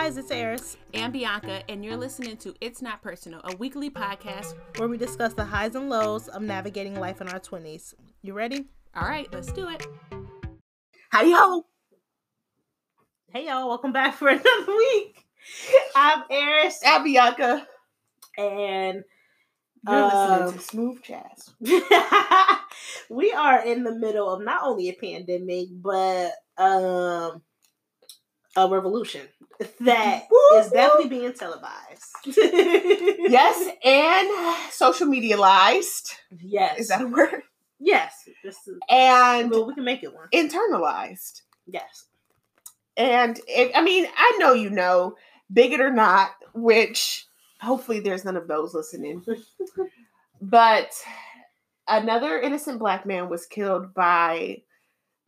guys, it's Eris and Bianca, and you're listening to It's Not Personal, a weekly podcast where we discuss the highs and lows of navigating life in our 20s. You ready? All right, let's do it. Howdy ho! Hey y'all, welcome back for another week. I'm Eris. I'm Bianca. And you're listening um, to Smooth Jazz. we are in the middle of not only a pandemic, but um a revolution that woo, is definitely being televised. yes, and social medialized. Yes. Is that a word? Yes. Is, and well, we can make it one. Internalized. Yes. And it, I mean, I know you know, bigot or not, which hopefully there's none of those listening. but another innocent black man was killed by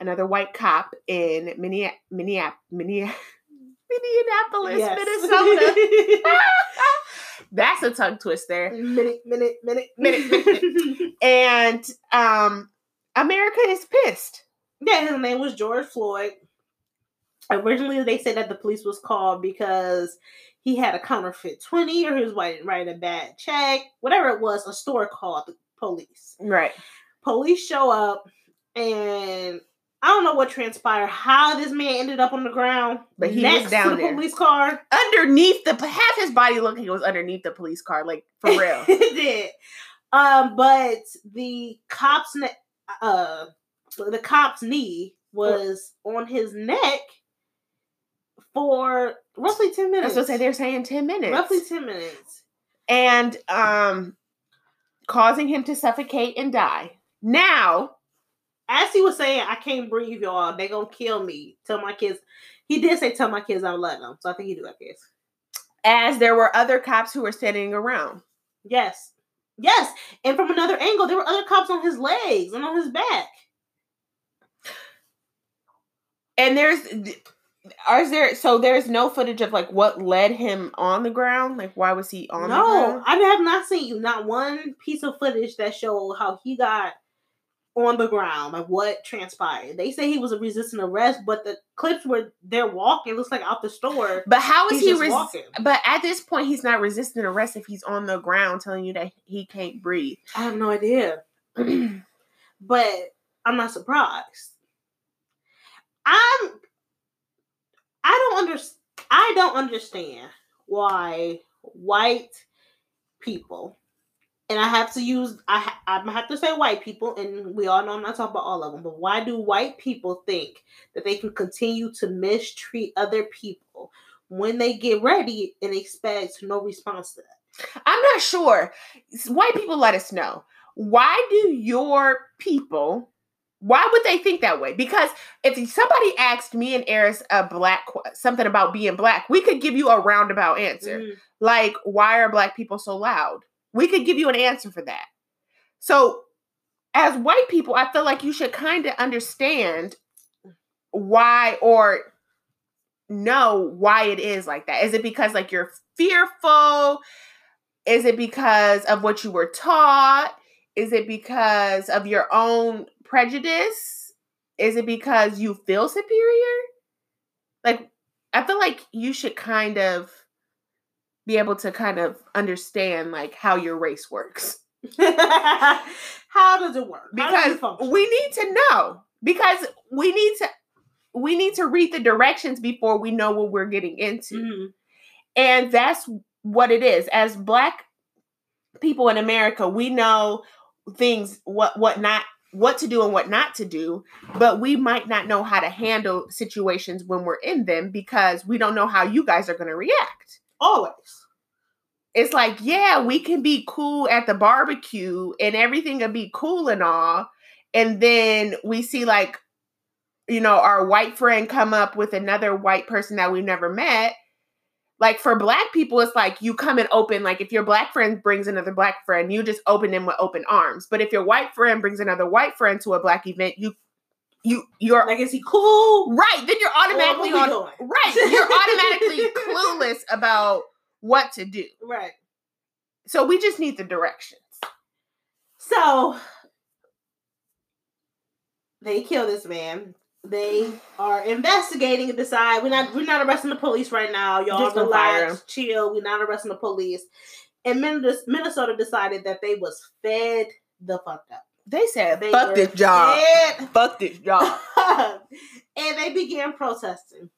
another white cop in Minneapolis, Minneapolis, yes. Minnesota. That's a tongue twister. Minute, minute, minute, minute, minute. and um, America is pissed. Yeah, his name was George Floyd. Originally, they said that the police was called because he had a counterfeit 20 or he was writing, writing a bad check, whatever it was, a store called the police. Right. Police show up and I don't know what transpired, how this man ended up on the ground, but he was down the there. police car, underneath the half his body looked like it was underneath the police car, like for real. it did. Um, but the cops, uh, the cop's knee was on his neck for roughly ten minutes. That's what say they're saying ten minutes, roughly ten minutes, and um, causing him to suffocate and die. Now as he was saying, I can't breathe, y'all. They gonna kill me. Tell my kids. He did say, "Tell my kids I'm letting them." So I think he do. I kids. As there were other cops who were standing around. Yes, yes, and from another angle, there were other cops on his legs and on his back. And there's, are there? So there's no footage of like what led him on the ground. Like why was he on? No, I have not seen you. Not one piece of footage that showed how he got on the ground, like what transpired. They say he was a resisting arrest, but the clips where they're walking looks like out the store. But how is he res- walking? But at this point, he's not resisting arrest if he's on the ground telling you that he can't breathe. I have no idea, but I'm not surprised. I'm. I don't understand. I don't understand why white people and I have to use I I'm have to say white people, and we all know I'm not talking about all of them. But why do white people think that they can continue to mistreat other people when they get ready and expect no response to that? I'm not sure. White people, let us know. Why do your people? Why would they think that way? Because if somebody asked me and Eris a black something about being black, we could give you a roundabout answer. Mm. Like, why are black people so loud? We could give you an answer for that. So, as white people, I feel like you should kind of understand why or know why it is like that. Is it because like you're fearful? Is it because of what you were taught? Is it because of your own prejudice? Is it because you feel superior? Like, I feel like you should kind of be able to kind of understand like how your race works. how does it work? Because we need to know. Because we need to we need to read the directions before we know what we're getting into. Mm-hmm. And that's what it is. As black people in America, we know things what what not what to do and what not to do, but we might not know how to handle situations when we're in them because we don't know how you guys are going to react. Always it's like, yeah, we can be cool at the barbecue and everything will be cool and all. And then we see like, you know, our white friend come up with another white person that we've never met. Like for black people, it's like you come and open, like if your black friend brings another black friend, you just open them with open arms. But if your white friend brings another white friend to a black event, you you you're like is he cool right then you're automatically on right you're automatically clueless about what to do. Right. So we just need the directions. So they kill this man. They are investigating and decide we're not we're not arresting the police right now. Y'all Just don't fire 'em. relax, chill. We're not arresting the police. And Minnesota decided that they was fed the fuck up. They said, They "Fuck this job. fed Fuck this job." and they began protesting.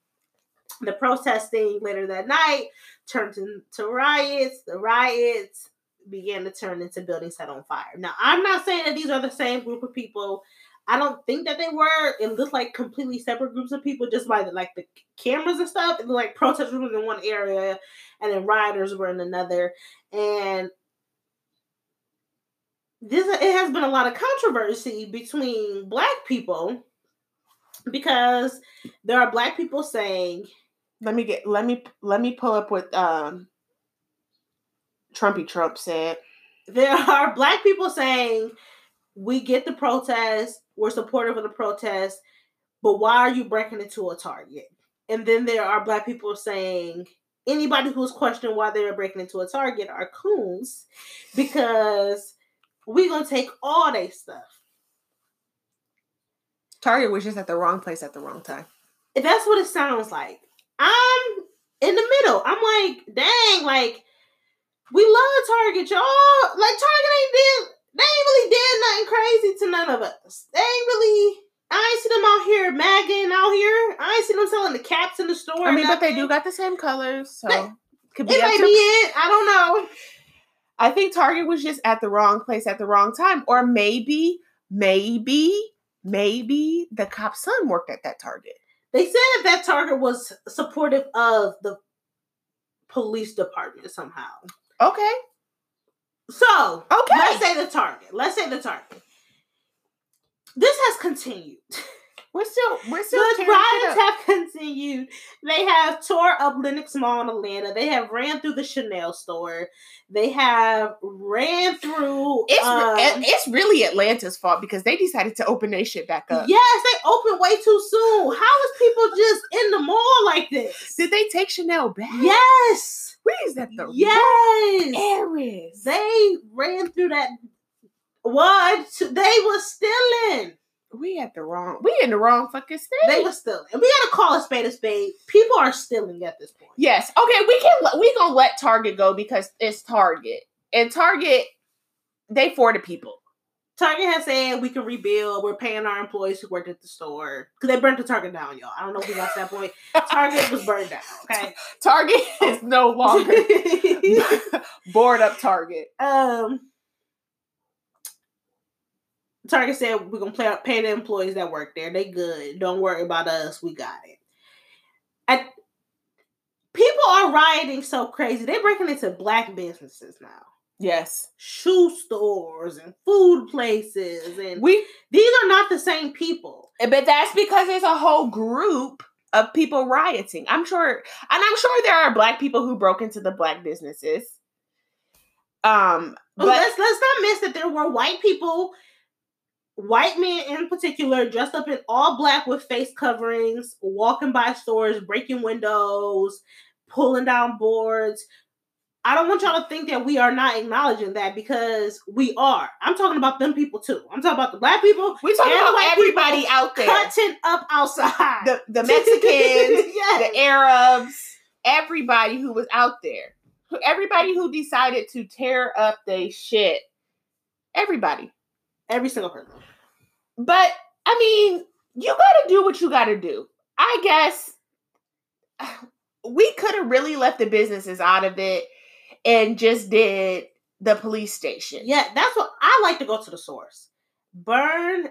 The protesting later that night turned into riots. The riots began to turn into buildings set on fire. Now, I'm not saying that these are the same group of people. I don't think that they were. It looked like completely separate groups of people just by the, like the cameras and stuff. It like protesters were in one area and then rioters were in another. And this it has been a lot of controversy between black people because there are black people saying let me get. Let me. Let me pull up what um. Trumpy Trump said. there are black people saying we get the protest, we're supportive of the protest, but why are you breaking into a target? And then there are black people saying anybody who's questioning why they're breaking into a target are coons because we're gonna take all their stuff. Target was just at the wrong place at the wrong time. And That's what it sounds like. I'm in the middle. I'm like, dang, like we love Target, y'all. Like Target ain't did, they ain't really did nothing crazy to none of us. They ain't really. I ain't see them out here magging out here. I ain't see them selling the caps in the store. I mean, but they do got the same colors, so They- could be It may to be it. I don't know. I think Target was just at the wrong place at the wrong time. Or maybe, maybe, maybe the cop's son worked at that Target. They said that that Target was supportive of the police department somehow. Okay. So, Okay. let's say the target. Let's say the target. This has continued. We're still we're still The riots have continued. They have tore up Lenox Mall in Atlanta. They have ran through the Chanel store. They have ran through. It's um, it's really Atlanta's fault because they decided to open their shit back up. yes, they opened way too soon. How is people just in the mall like this? Did they take Chanel back? Yes. Where is that at the Yes. areas. They ran through that. What? They was stealing. We at the wrong. We in the wrong fucking state. They were stealing. And we gotta call a spade a spade. People are stealing at this point. Yes. Okay, we can let- we gonna let Target go because it's Target. And Target, they for the people. Target has said we can rebuild. We're paying our employees who worked at the store because they burnt the Target down, y'all. I don't know if we got to that point. Target was burned down. Okay. Target is no longer board up Target. um. Target said we're gonna play, pay the employees that work there. They good. Don't worry about us. We got it. And people are rioting so crazy. They're breaking into black businesses now. Yes. Shoe stores and food places, and We these are not the same people. but that's because there's a whole group of people rioting. I'm sure and I'm sure there are black people who broke into the black businesses. Um But but let's let's not miss that there were white people, white men in particular, dressed up in all black with face coverings, walking by stores, breaking windows, pulling down boards. I don't want y'all to think that we are not acknowledging that because we are. I'm talking about them people too. I'm talking about the black people we talking about everybody out there. cutting up outside. The the Mexicans, yes. the Arabs, everybody who was out there. Everybody who decided to tear up their shit. Everybody. Every single person. But I mean, you gotta do what you gotta do. I guess we could have really left the businesses out of it and just did the police station. Yeah, that's what I like to go to the source. Burn.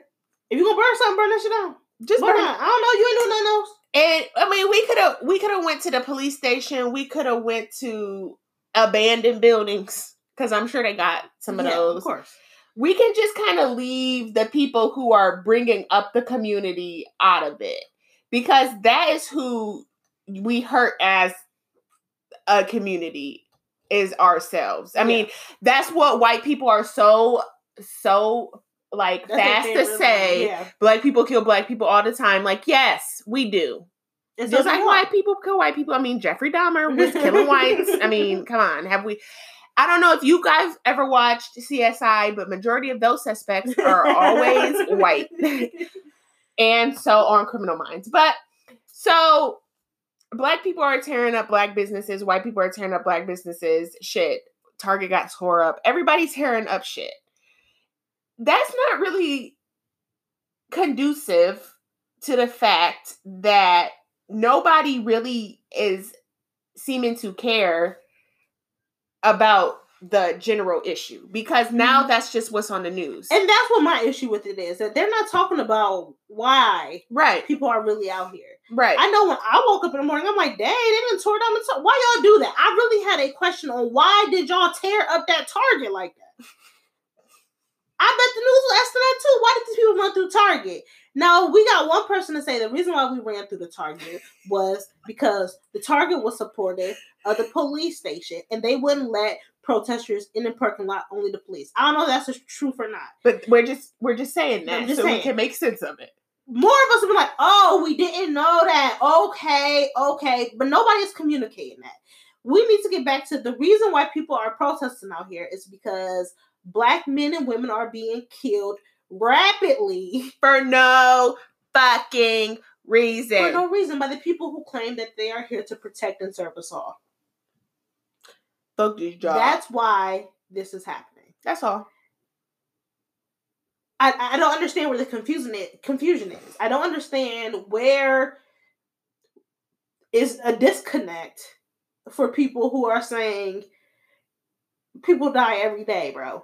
If you gonna burn something, burn that shit down. Just Burn burn it. I don't know. You ain't doing nothing else. And I mean, we could have we could have went to the police station. We could have went to abandoned buildings because I'm sure they got some of Yeah, those. Of course. We can just kind of leave the people who are bringing up the community out of it because that is who we hurt as a community is ourselves. I mean, that's what white people are so so like That's fast to say. Yeah. Black people kill black people all the time. Like, yes, we do. And Just like white people kill white people. I mean, Jeffrey Dahmer was killing whites. I mean, come on. Have we? I don't know if you guys ever watched CSI, but majority of those suspects are always white. and so on criminal minds. But so black people are tearing up black businesses, white people are tearing up black businesses. Shit, Target got tore up. Everybody's tearing up shit. That's not really conducive to the fact that nobody really is seeming to care about the general issue because now Mhm. that's just what's on the news. And that's what my issue with it is that they're not talking about why right, people are really out here. right. I know when I woke up in the morning, I'm like, dang, they didn't tore down the tar- Why y'all do that? I really had a question on why did y'all tear up that Target like that? I bet the news was asking that too. Why did these people run through Target? Now we got one person to say the reason why we ran through the Target was because the Target was supportive of the police station and they wouldn't let protesters in the parking lot, only the police. I don't know if that's the truth or not. but we're just we're just saying that just so we can make sense of it. more of us have been like, oh, we didn't know that. Okay, okay. But nobody is communicating that. We need to get back to the reason why people are protesting out here is because black men and women are being killed rapidly For no fucking reason. for no reason by the people who claim that they are here to protect and serve us all. Fuck this job. That's why this is happening. That's all. I, I don't understand where the confusion is, confusion is. I don't understand where is a disconnect for people who are saying people die every day, bro.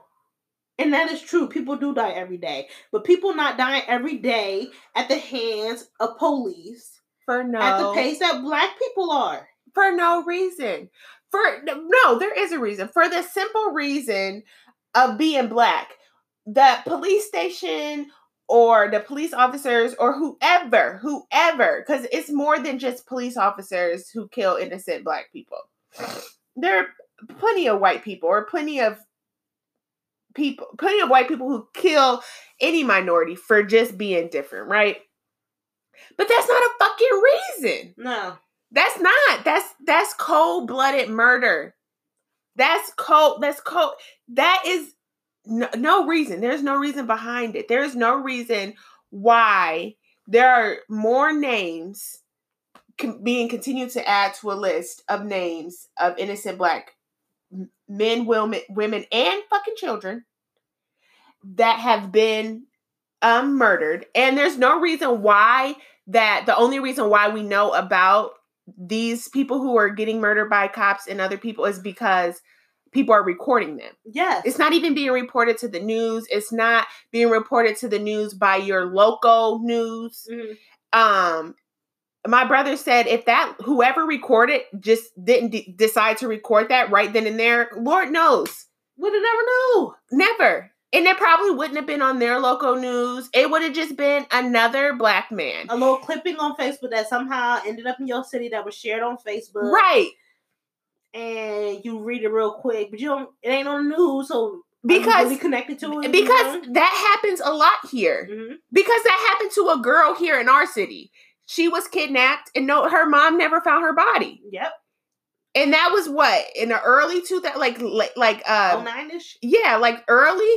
And that is true. People do die every day. But people not dying every day at the hands of police For no at the pace that black people are. for no reason. For no, there is a reason. For the simple reason of being black. The police station or the police officers or whoever, whoever, because it's more than just police officers who kill innocent black people. There are plenty of white people or plenty of people, plenty of white people who kill any minority for just being different, right? But that's not a fucking reason. No. That's not. That's that's cold blooded murder. That's cold. That's cold. That is no, no reason. There's no reason behind it. There's no reason why there are more names being continued to add to a list of names of innocent black men, women, women, and fucking children that have been um murdered. And there's no reason why that the only reason why we know about these people who are getting murdered by cops and other people is because people are recording them. Yes. It's not even being reported to the news. It's not being reported to the news by your local news. Mhm. Um my brother said if that whoever recorded just didn't de- decide to record that right then and there, Lord knows. Would have never knew. Never. And it probably wouldn't have been on their local news. It would have just been another black man. A little clipping on Facebook that somehow ended up in your city that was shared on Facebook. Right. and you read it real quick, but you don't. It ain't on the news, so you Because really connected to it. because that happens a lot here. hmm Because that happened to a girl here in our city. She was kidnapped and no her mom never found her body. yep, And that was what in the early two that like like uh oh nine ish. yeah, like early.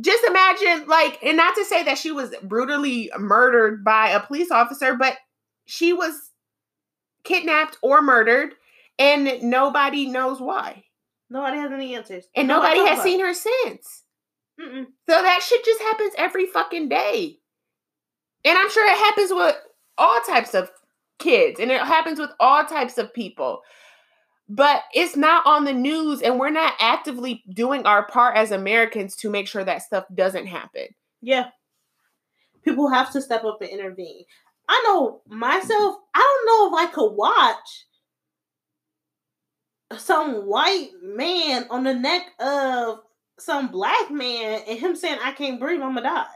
Just imagine like and not to say that she was brutally murdered by a police officer, but she was kidnapped or murdered and nobody knows why. Nobody has any answers, And nobody has seen her since. Mm-mm. So that shit just happens every fucking day. And I'm sure it happens with all types of kids and it happens with all types of people. But it's not on the news and we're not actively doing our part as Americans to make sure that stuff doesn't happen. Yeah, people have to step up and intervene. I know myself. I don't know if I could watch some white man on the neck of some black man and him saying, "I can't breathe. I'm gonna die."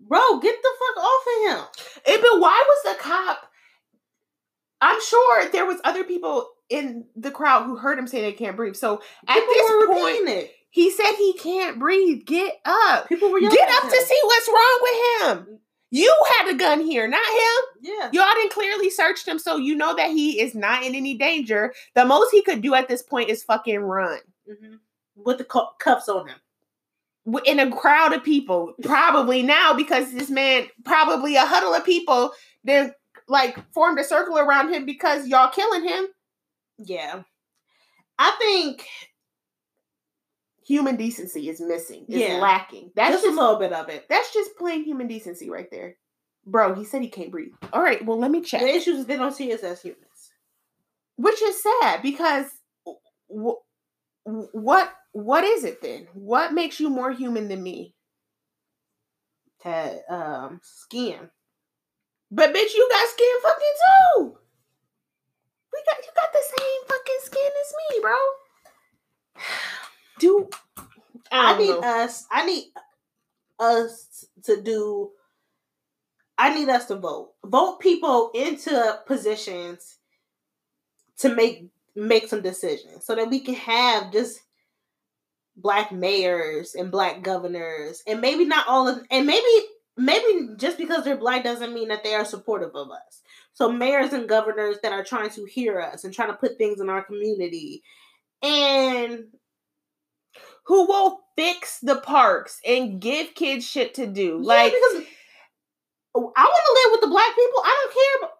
Bro, get the fuck off of him. Eh, but why was the cop? I'm sure there was other people in the crowd who heard him say they can't breathe. So at People this point, it. he said he can't breathe. Get up. People were yelling Get up to see what's wrong with him. You had a gun here, not him. Yeah. Y'all didn't clearly search him, so you know that he is not in any danger. The most he could do at this point is fucking run. hmm With the cu- cuffs on him. in a crowd of people. Probably now because this man, probably a huddle of people, then like formed a circle around him because y'all killing him. Yeah. I think Human decency is missing. Is Yeah. lacking. That's just, just a little bit of it. that's just plain human decency right there. Bro, he said he can't breathe. All right, well let me check. The issue is they don't see us as humans. which is sad because w- what what is it then? What makes you more human than me? To um skin. But bitch, you got skin fucking too. We got you got the same fucking skin as me, bro. Do I, I, need know. us. I need us to do. I need us to vote. Vote people into positions to make make some decisions, so that we can have just black mayors and black governors, and maybe not all of, and maybe maybe just because they're black doesn't mean that they are supportive of us. So mayors and governors that are trying to hear us and trying to put things in our community, and who will fix the parks and give kids shit to do? Yeah, Like because oh, I want to live with the black people. I don't care. About,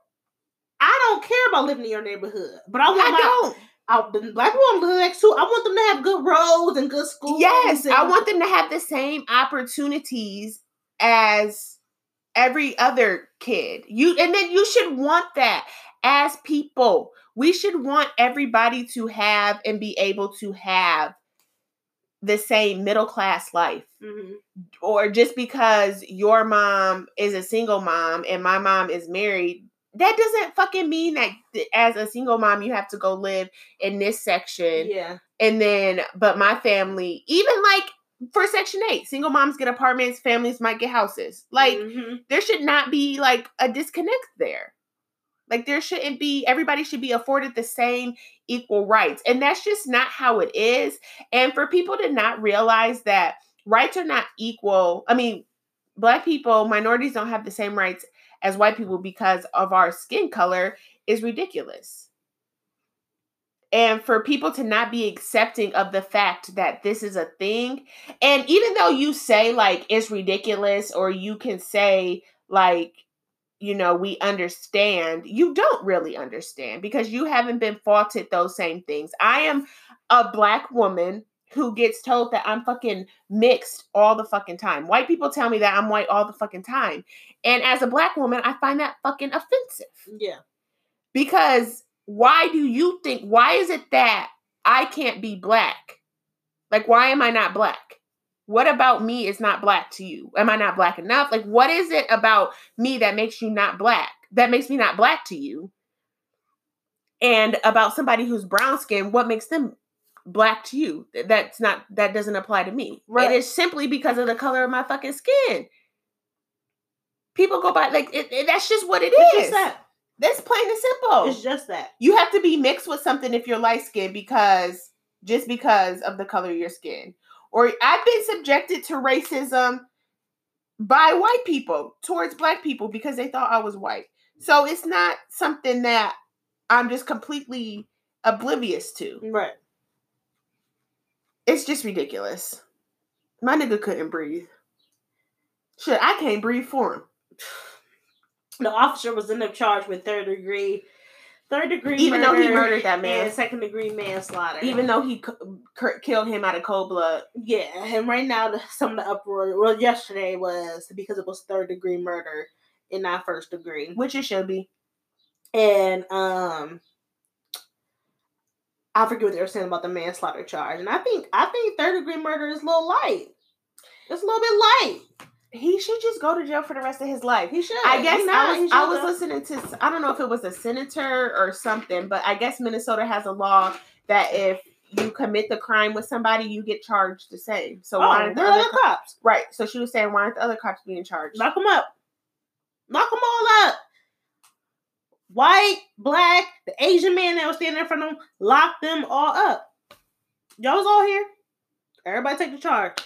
I don't care about living in your neighborhood, but I want I my don't. I, the black people to live next to. I want them to have good roads and good schools. Yes, I want them to have the same opportunities as every other kid. You and then you should want that as people. We should want everybody to have and be able to have the same middle class life. Mhm. Or just because your mom is a single mom and my mom is married, that doesn't fucking mean that as a single mom you have to go live in this section Yeah, and then but my family even like for section 8 single moms get apartments families might get houses. Like Mhm. there should not be like a disconnect there. Like there shouldn't be everybody should be afforded the same equal rights. And that's just not how it is. And for people to not realize that rights are not equal i mean black people minorities don't have the same rights as white people because of our skin color is ridiculous and for people to not be accepting of the fact that this is a thing. And even though you say like it's ridiculous or you can say like you know we understand you don't really understand because you haven't been faulted those same things. I am a black woman who gets told that i'm fucking mixed all the fucking time. White people tell me that i'm white all the fucking time. And as a black woman i find that fucking offensive. Yeah. because why do you think why is it that i can't be black? Like why am i not black? What about me is not black to you? Am i not black enough? Like what is it about me that makes you not black that makes me not black to you? And about somebody who's brown skin what makes them black to you? That's not that doesn't apply to me. Right. it is simply because of the color of my fucking skin. People go by like it, it- that's just what it is. That's plain and simple It's just that. you have to be mixed with something if you're light skinned because just because of the color of your skin. Or I've been subjected to racism by white people towards black people because they thought I was white. So it's not something that I'm just completely oblivious to. Right. It's just ridiculous. My nigga couldn't breathe. Shit, I can't breathe for him. The officer was in charged with third degree, third degree, Even though he murdered that man. second degree manslaughter. Even though he c- c- killed him out of cold blood. Yeah, and right now some of the uproar. Well, yesterday was because it was third degree murder and not first degree, Which it should be. and um, I forget what they were saying about the manslaughter charge, and I think I think third degree murder is a little light. It's a little bit light. He should just go to jail for the rest of his life. He should. I guess not- I was I was listening to I don't know if it was a senator or something, but I guess Minnesota has a law that if you commit the crime with somebody, you get charged the same. So why Oh, aren't the other other co- cops. right? So she was saying why aren't the other cops being charged? Knock them up. Knock them all up. White, black, the Asian man that was standing in front of them, lock them all up. Y'all was all here. Everybody take the charge.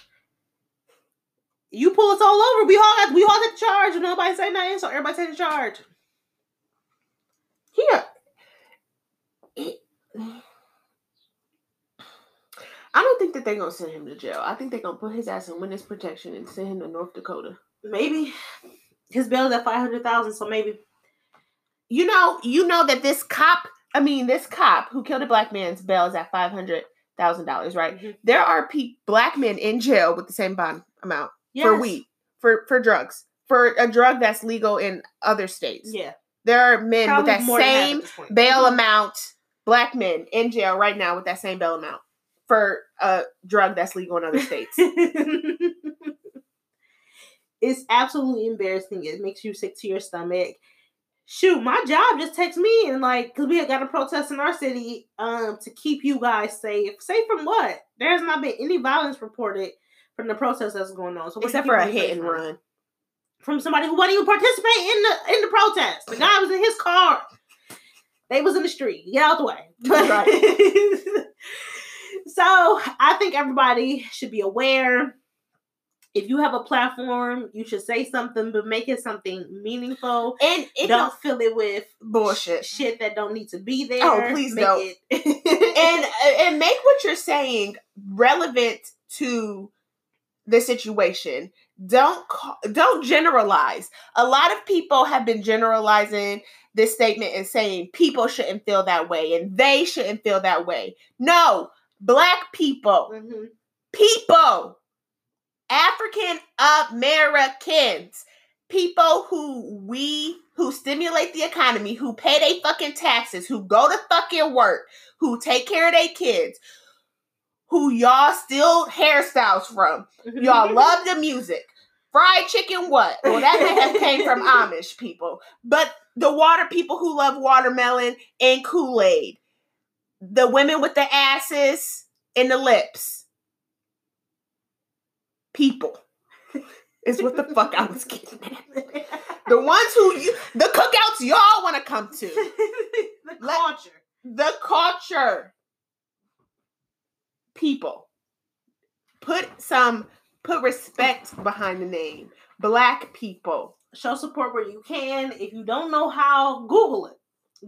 You pull us all over. We all got we all take the charge. And nobody say nothing, so everybody take the charge. Here. I don't think that they're gonna send him to jail. I think they're gonna put his ass in witness protection and send him to North Dakota. Maybe his bail is at five hundred thousand, so maybe You know, you know that this cop, I mean, this cop who killed a black man's bail is at five hundred thousand dollars, right? Mhm. There are pe- black men in jail with the same bond amount for weed, for for drugs, for a drug that's legal in other states. Yeah, There are men probably with that more than half at same bail amount, black men in jail right now with that same bail amount for a drug that's legal in other states. it's absolutely embarrassing. It makes you sick to your stomach. Shoot, my job just texted me and like, cause we had got a protest in our city, um, to keep you guys safe. Safe from what? There has not been any violence reported from the protest that's going on. So Except for a hit and from? run. from somebody who wasn't even participating in the in the protest. The guy was in his car. They was in the street. Get out the way. Right. so I think everybody should be aware. If you have a platform, you should say something, but make it something meaningful. And it don't fill it with bullshit. shit that don't need to be there. Oh, please Make don't. It- and and make what you're saying relevant to the situation. Don't don't generalize. A lot of people have been generalizing this statement and saying people shouldn't feel that way and they shouldn't feel that way. No, black people, Mhm. people, African Americans, people who we who stimulate the economy, who pay their fucking taxes, who go to fucking work, who take care of their kids, who y'all steal hairstyles from. Y'all love the music. Fried chicken, what? Well, that may have came from Amish people. But the water people who love watermelon and Kool-Aid. The women with the asses and the lips. People. Is what the fuck I was getting at. The ones who you the cookouts y'all want to come to. the culture. The culture. People. Put some put respect behind the name. Black people. show support where you can. If you don't know how, Google it.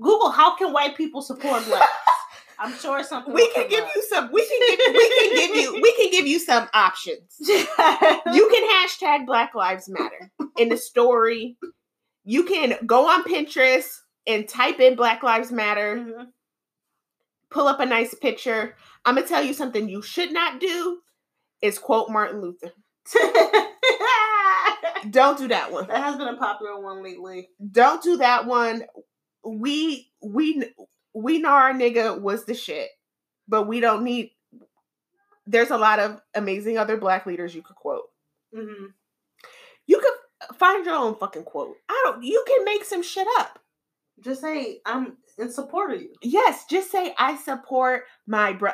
Google how can white people support blacks. I'm sure something We can give up. you some we can give we can give you we can give you some options. You can hashtag Black Lives Matter in the story. You can go on Pinterest and type in Black Lives Matter, Mhm. Pull up a nice picture. I'm gonna tell you something you should not do is quote Martin Luther. Don't do that one. that has been a popular one lately. Don't do that one. We we we know our nigga was the shit, but we don't need. There's a lot of amazing other black leaders you could quote. hmm You could find your own fucking quote. I don't. You can make some shit up. Just say I'm in support of you. Yes, just say I support my bro.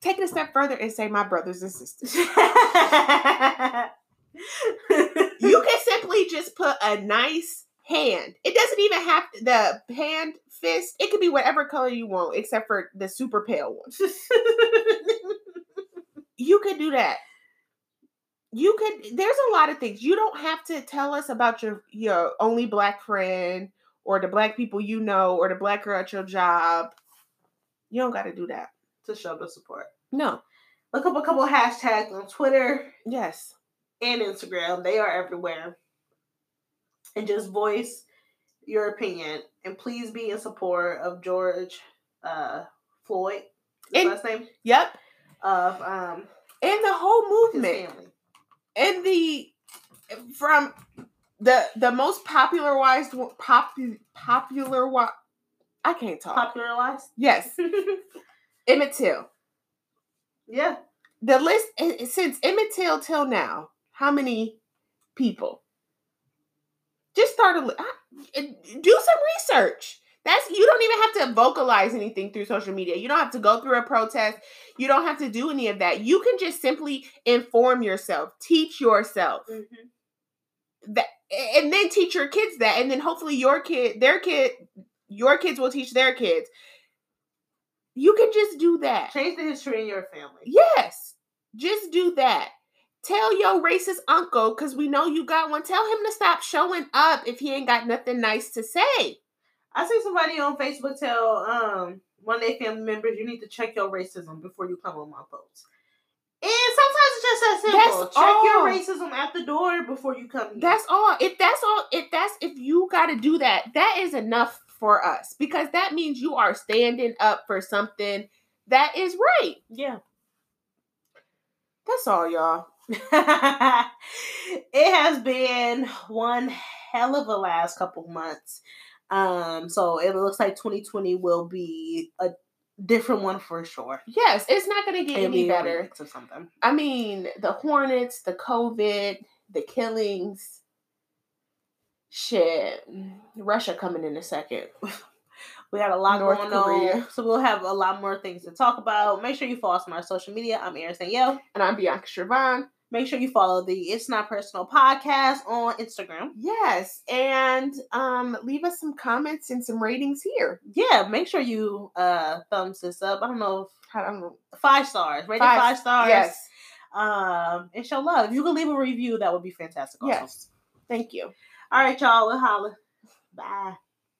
Take it a step further and say my brothers and sisters. You can simply just put a nice hand. It doesn't even have the hand fist. It could be whatever color you want, except for the super pale one. You could do that. You could. There's a lot of things. You don't have to tell us about your your only black friend or the black people you know or the black girl at your job. You don't got to do that. to show the support. No. Look up a couple hashtags on Twitter Yes. and Instagram. They are everywhere. And just voice your opinion. And please be in support of George uh, Floyd. His And- last name Yep. of um And the whole his movement. family. and the from the the most popularized popu, popular I can't talk. Popularized. yes, Emmett Till. yeah. The list since Emmett Till till now, how many people? Just start a do some research. That's you don't even have to vocalize anything through social media. You don't have to go through a protest. You don't have to do any of that. You can just simply inform yourself, teach yourself. Mhm. that and then teach your kids that and then hopefully your kid their kid your kids will teach their kids. You can just do that. Change the history in your family. yes. Just do that. Tell your racist uncle because we know you got one. Tell him to stop showing up if he ain't got nothing nice to say. I see somebody on Facebook tell um one of their family members you need to check your racism before you come on my post. And sometimes it's just that simple. That's Check all. your racism at the door before you come in. That's all. If that's all, if that's if you got to do that, that is enough for us because that means you are standing up for something that is right. yeah. That's all, y'all. it has been one hell of a last couple months. Um, so it looks like 2020 will be a different one for sure. Yes, it's not going to get It'll any better. or something. I mean, the Hornets, the COVID, the killings. Shit, Russia coming in a second. We got a lot North going Korea. on, so we'll have a lot more things to talk about. Make sure you follow us on our social media. I'm Erin Yo. And I'm Bianca Shervon. Make sure you follow the It's Not Personal podcast on Instagram. Yes, and um, leave us some comments and some ratings here. Yeah, make sure you uh thumbs this up. I don't know if I don't know. five stars. Rate Five- five stars. Yes, Um, and show love. If you can leave a review, that would be fantastic. Also. yes. Thank you. All right, y'all. We'll holla. Bye.